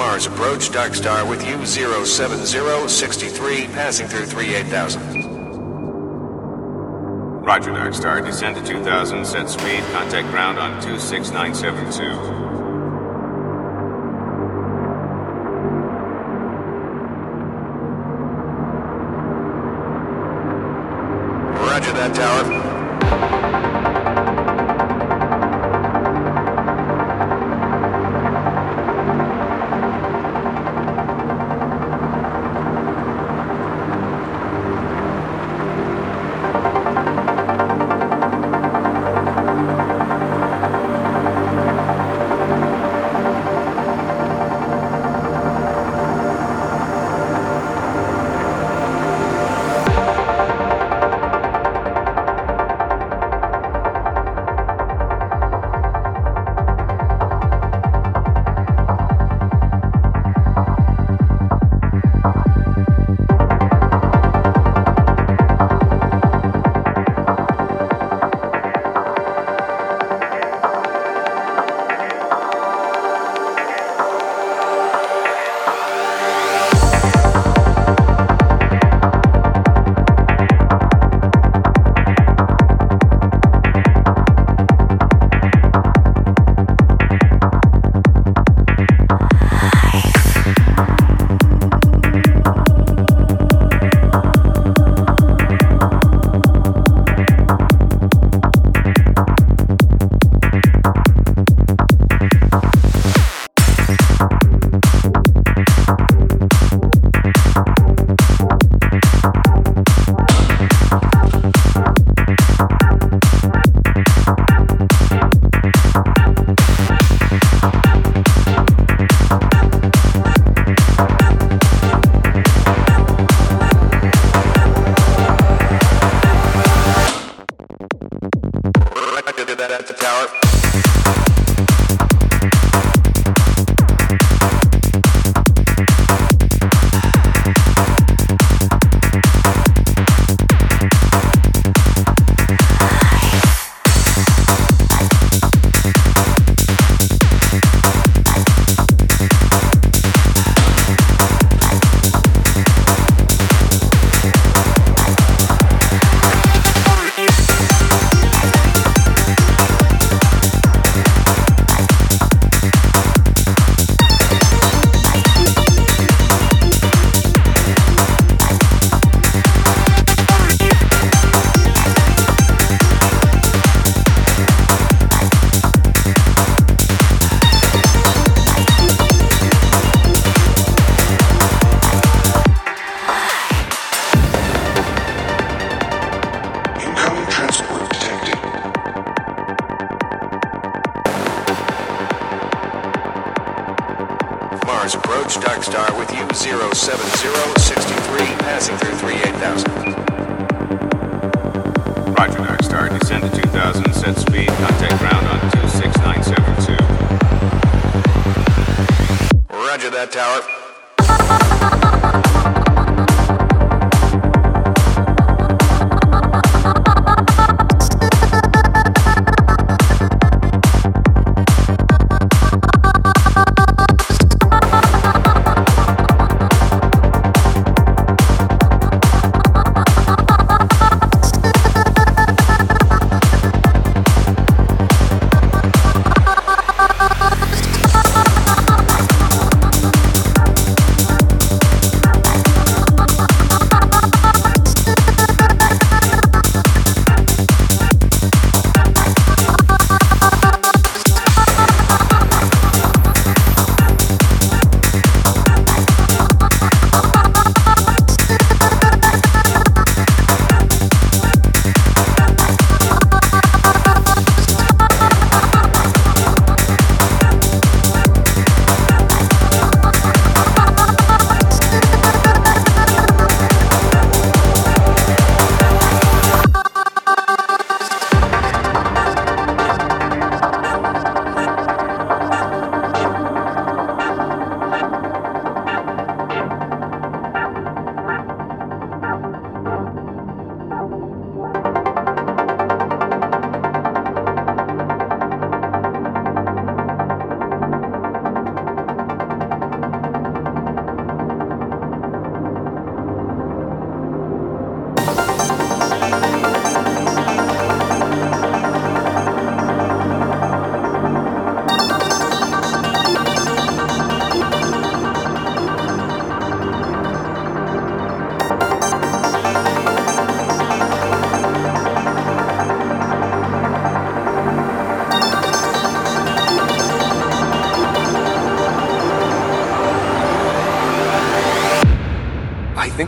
Mars approach, Dark Star with you, 07063, passing through 38000. Roger, Dark Star. Descend to 2000, set speed, contact ground on 26972. Roger that, Tower.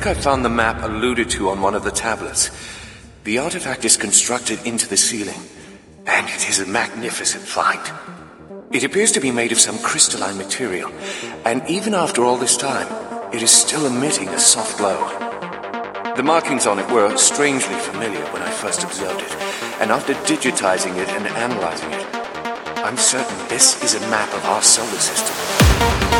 Think I found the map alluded to on one of the tablets. The artifact is constructed into the ceiling, and it is a magnificent find. It appears to be made of some crystalline material, and even after all this time, it is still emitting a soft glow. The markings on it were strangely familiar when I first observed it, and after digitizing it and analyzing it, I'm certain this is a map of our solar system.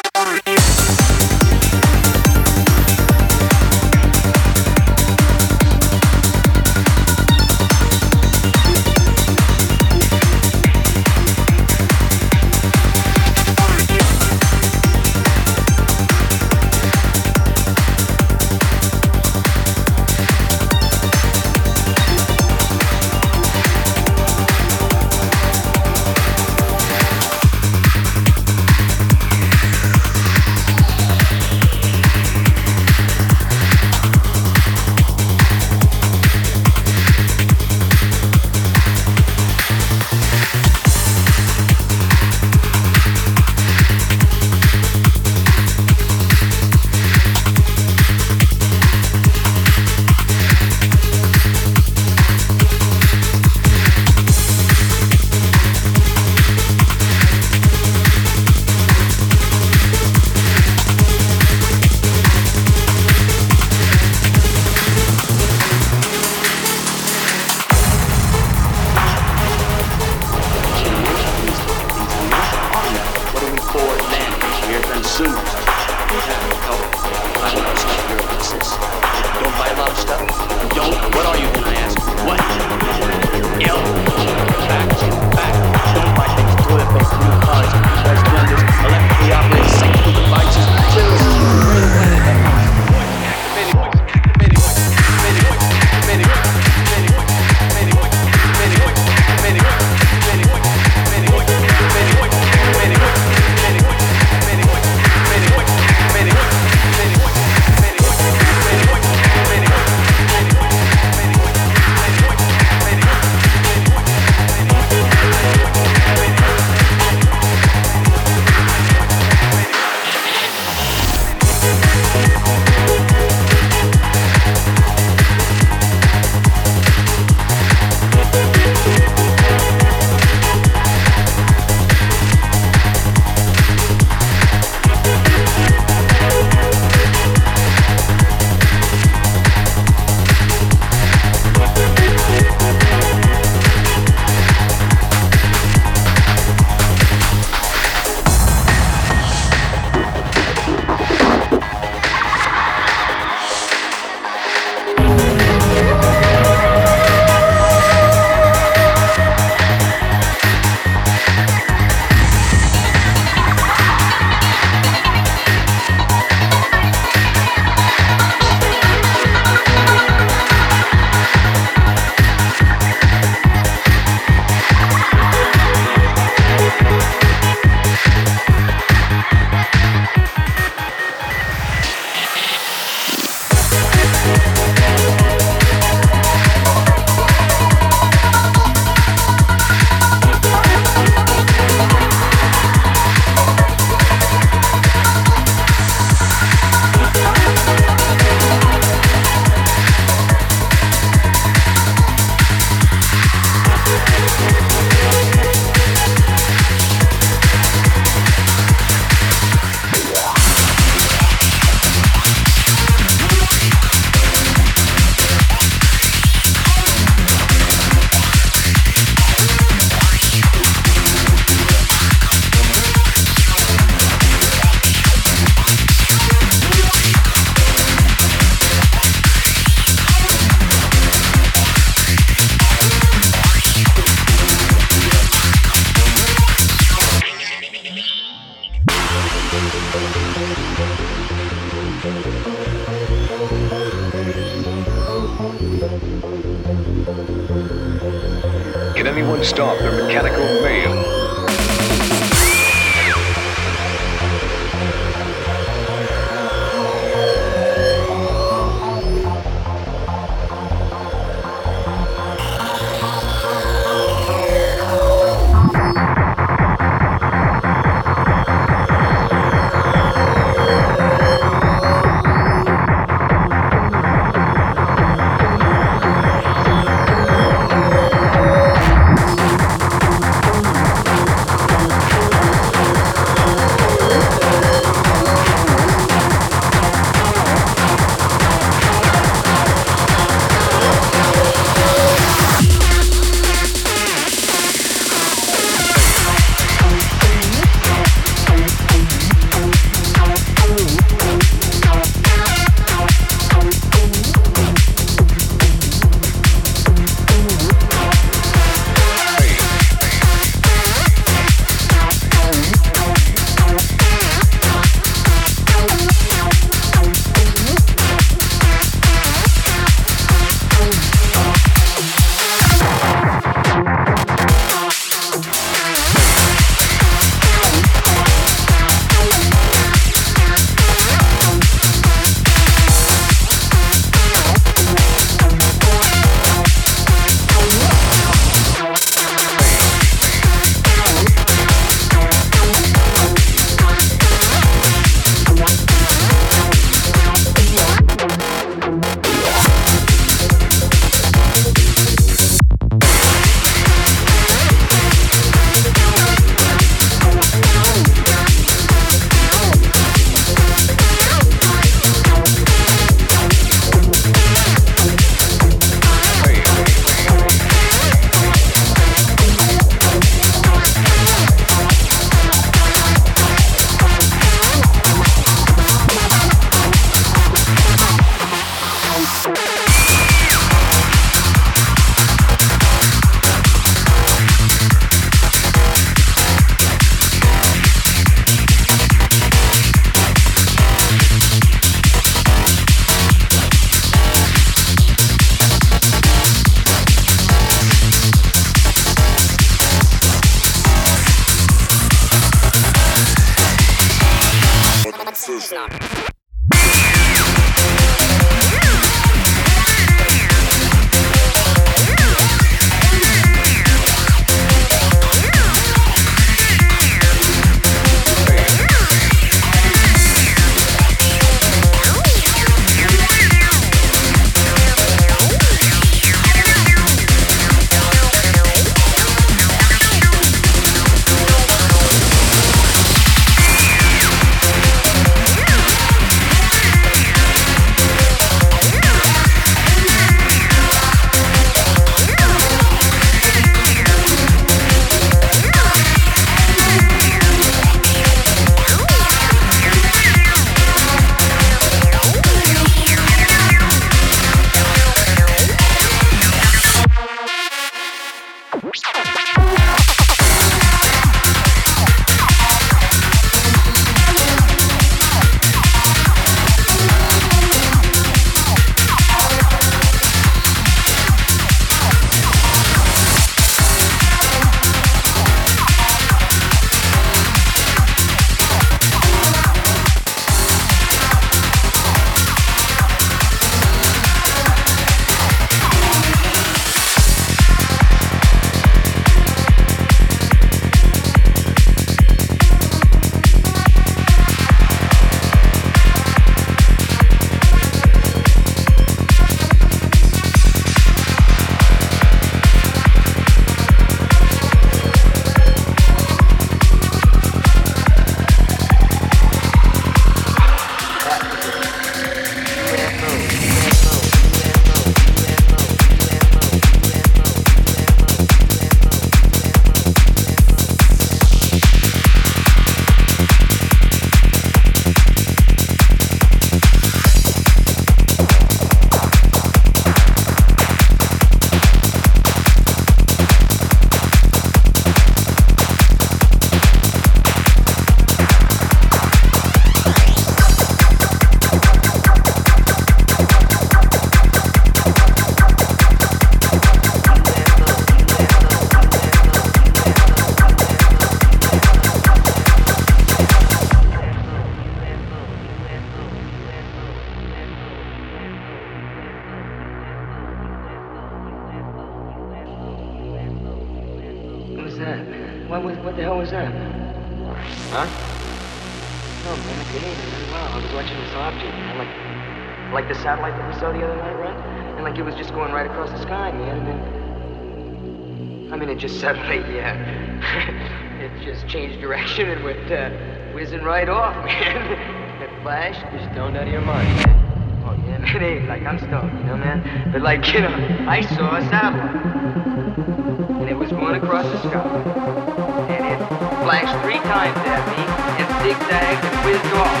three times at me and zigzagged and whizzed off.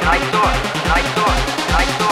And I saw it, and I saw it, and I saw it.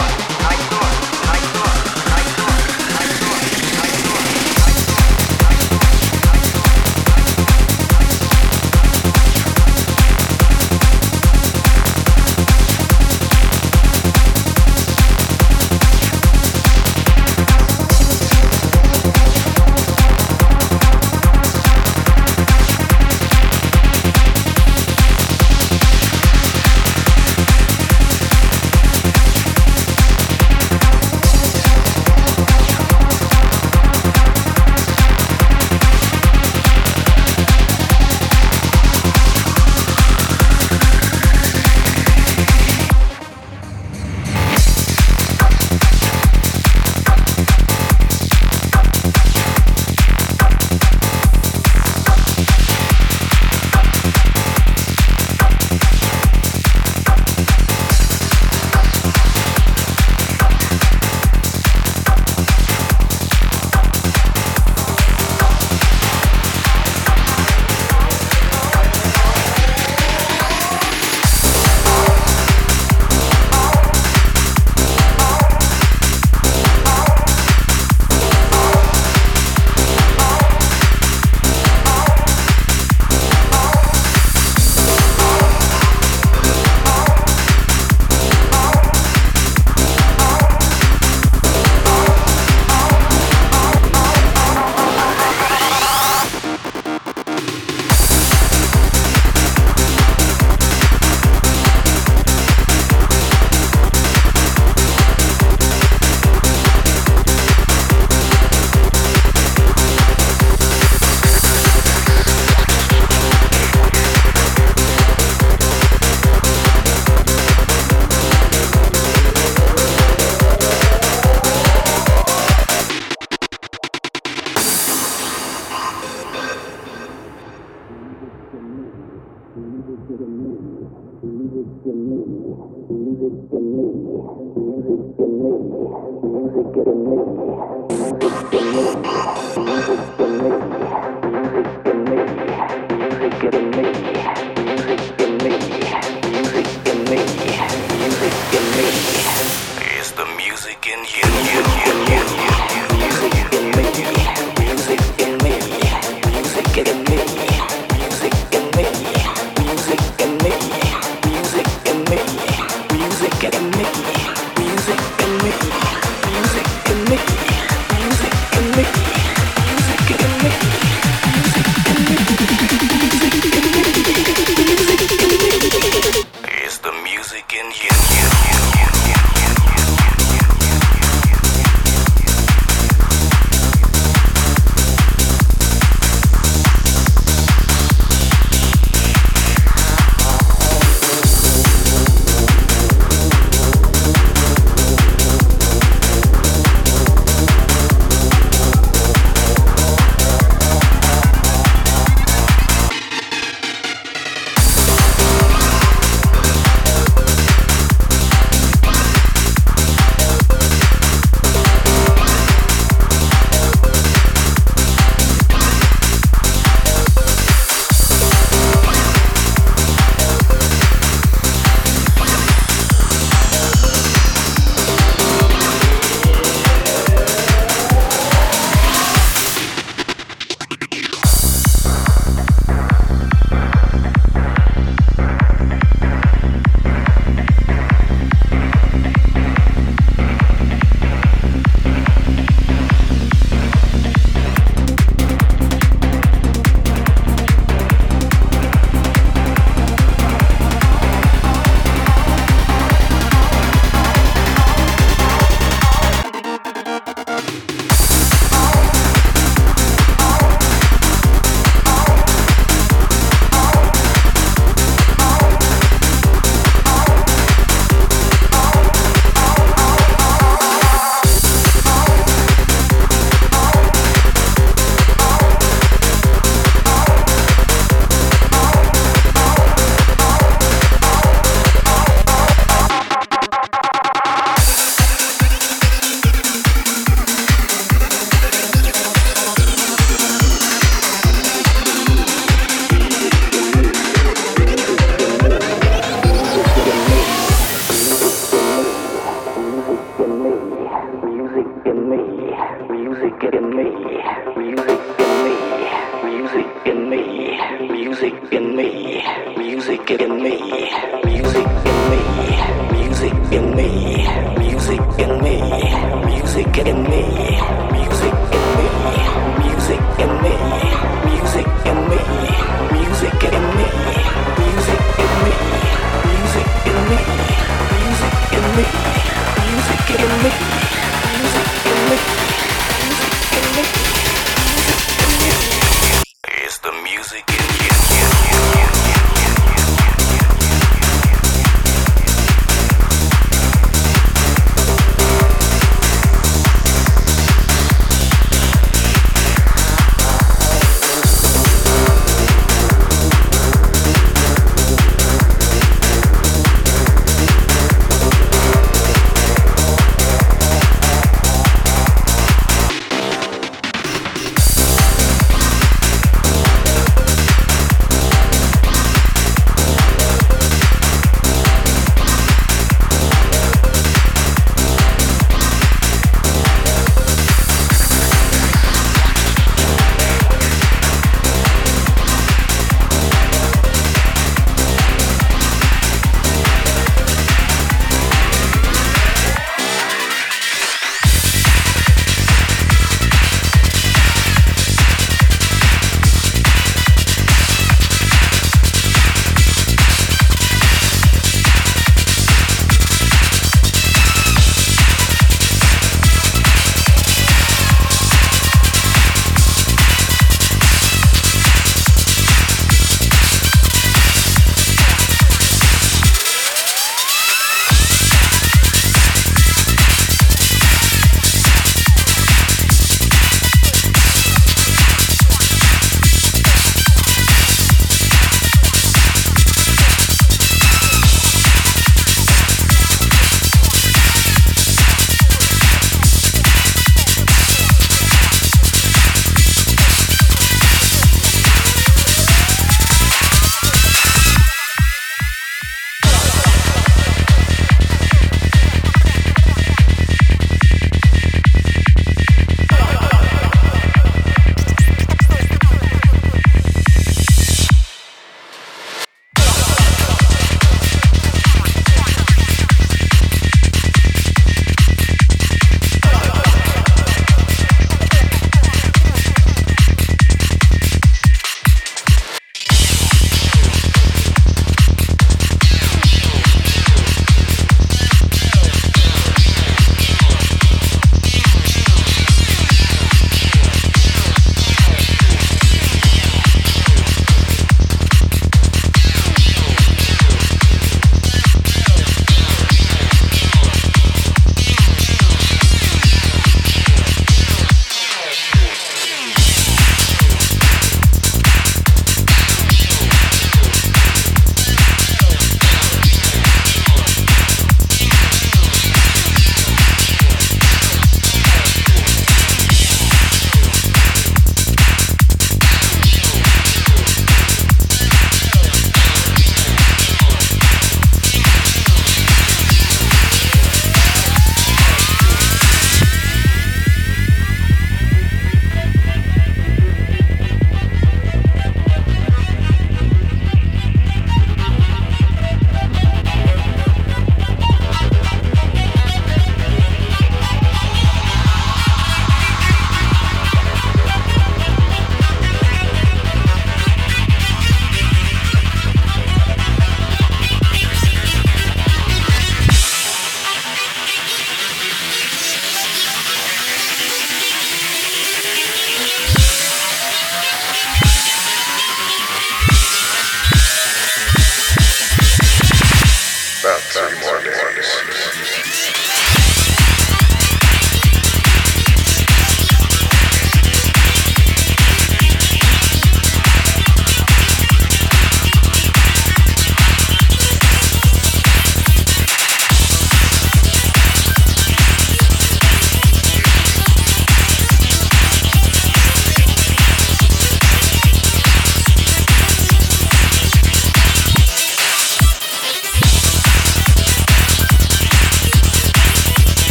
make me happy.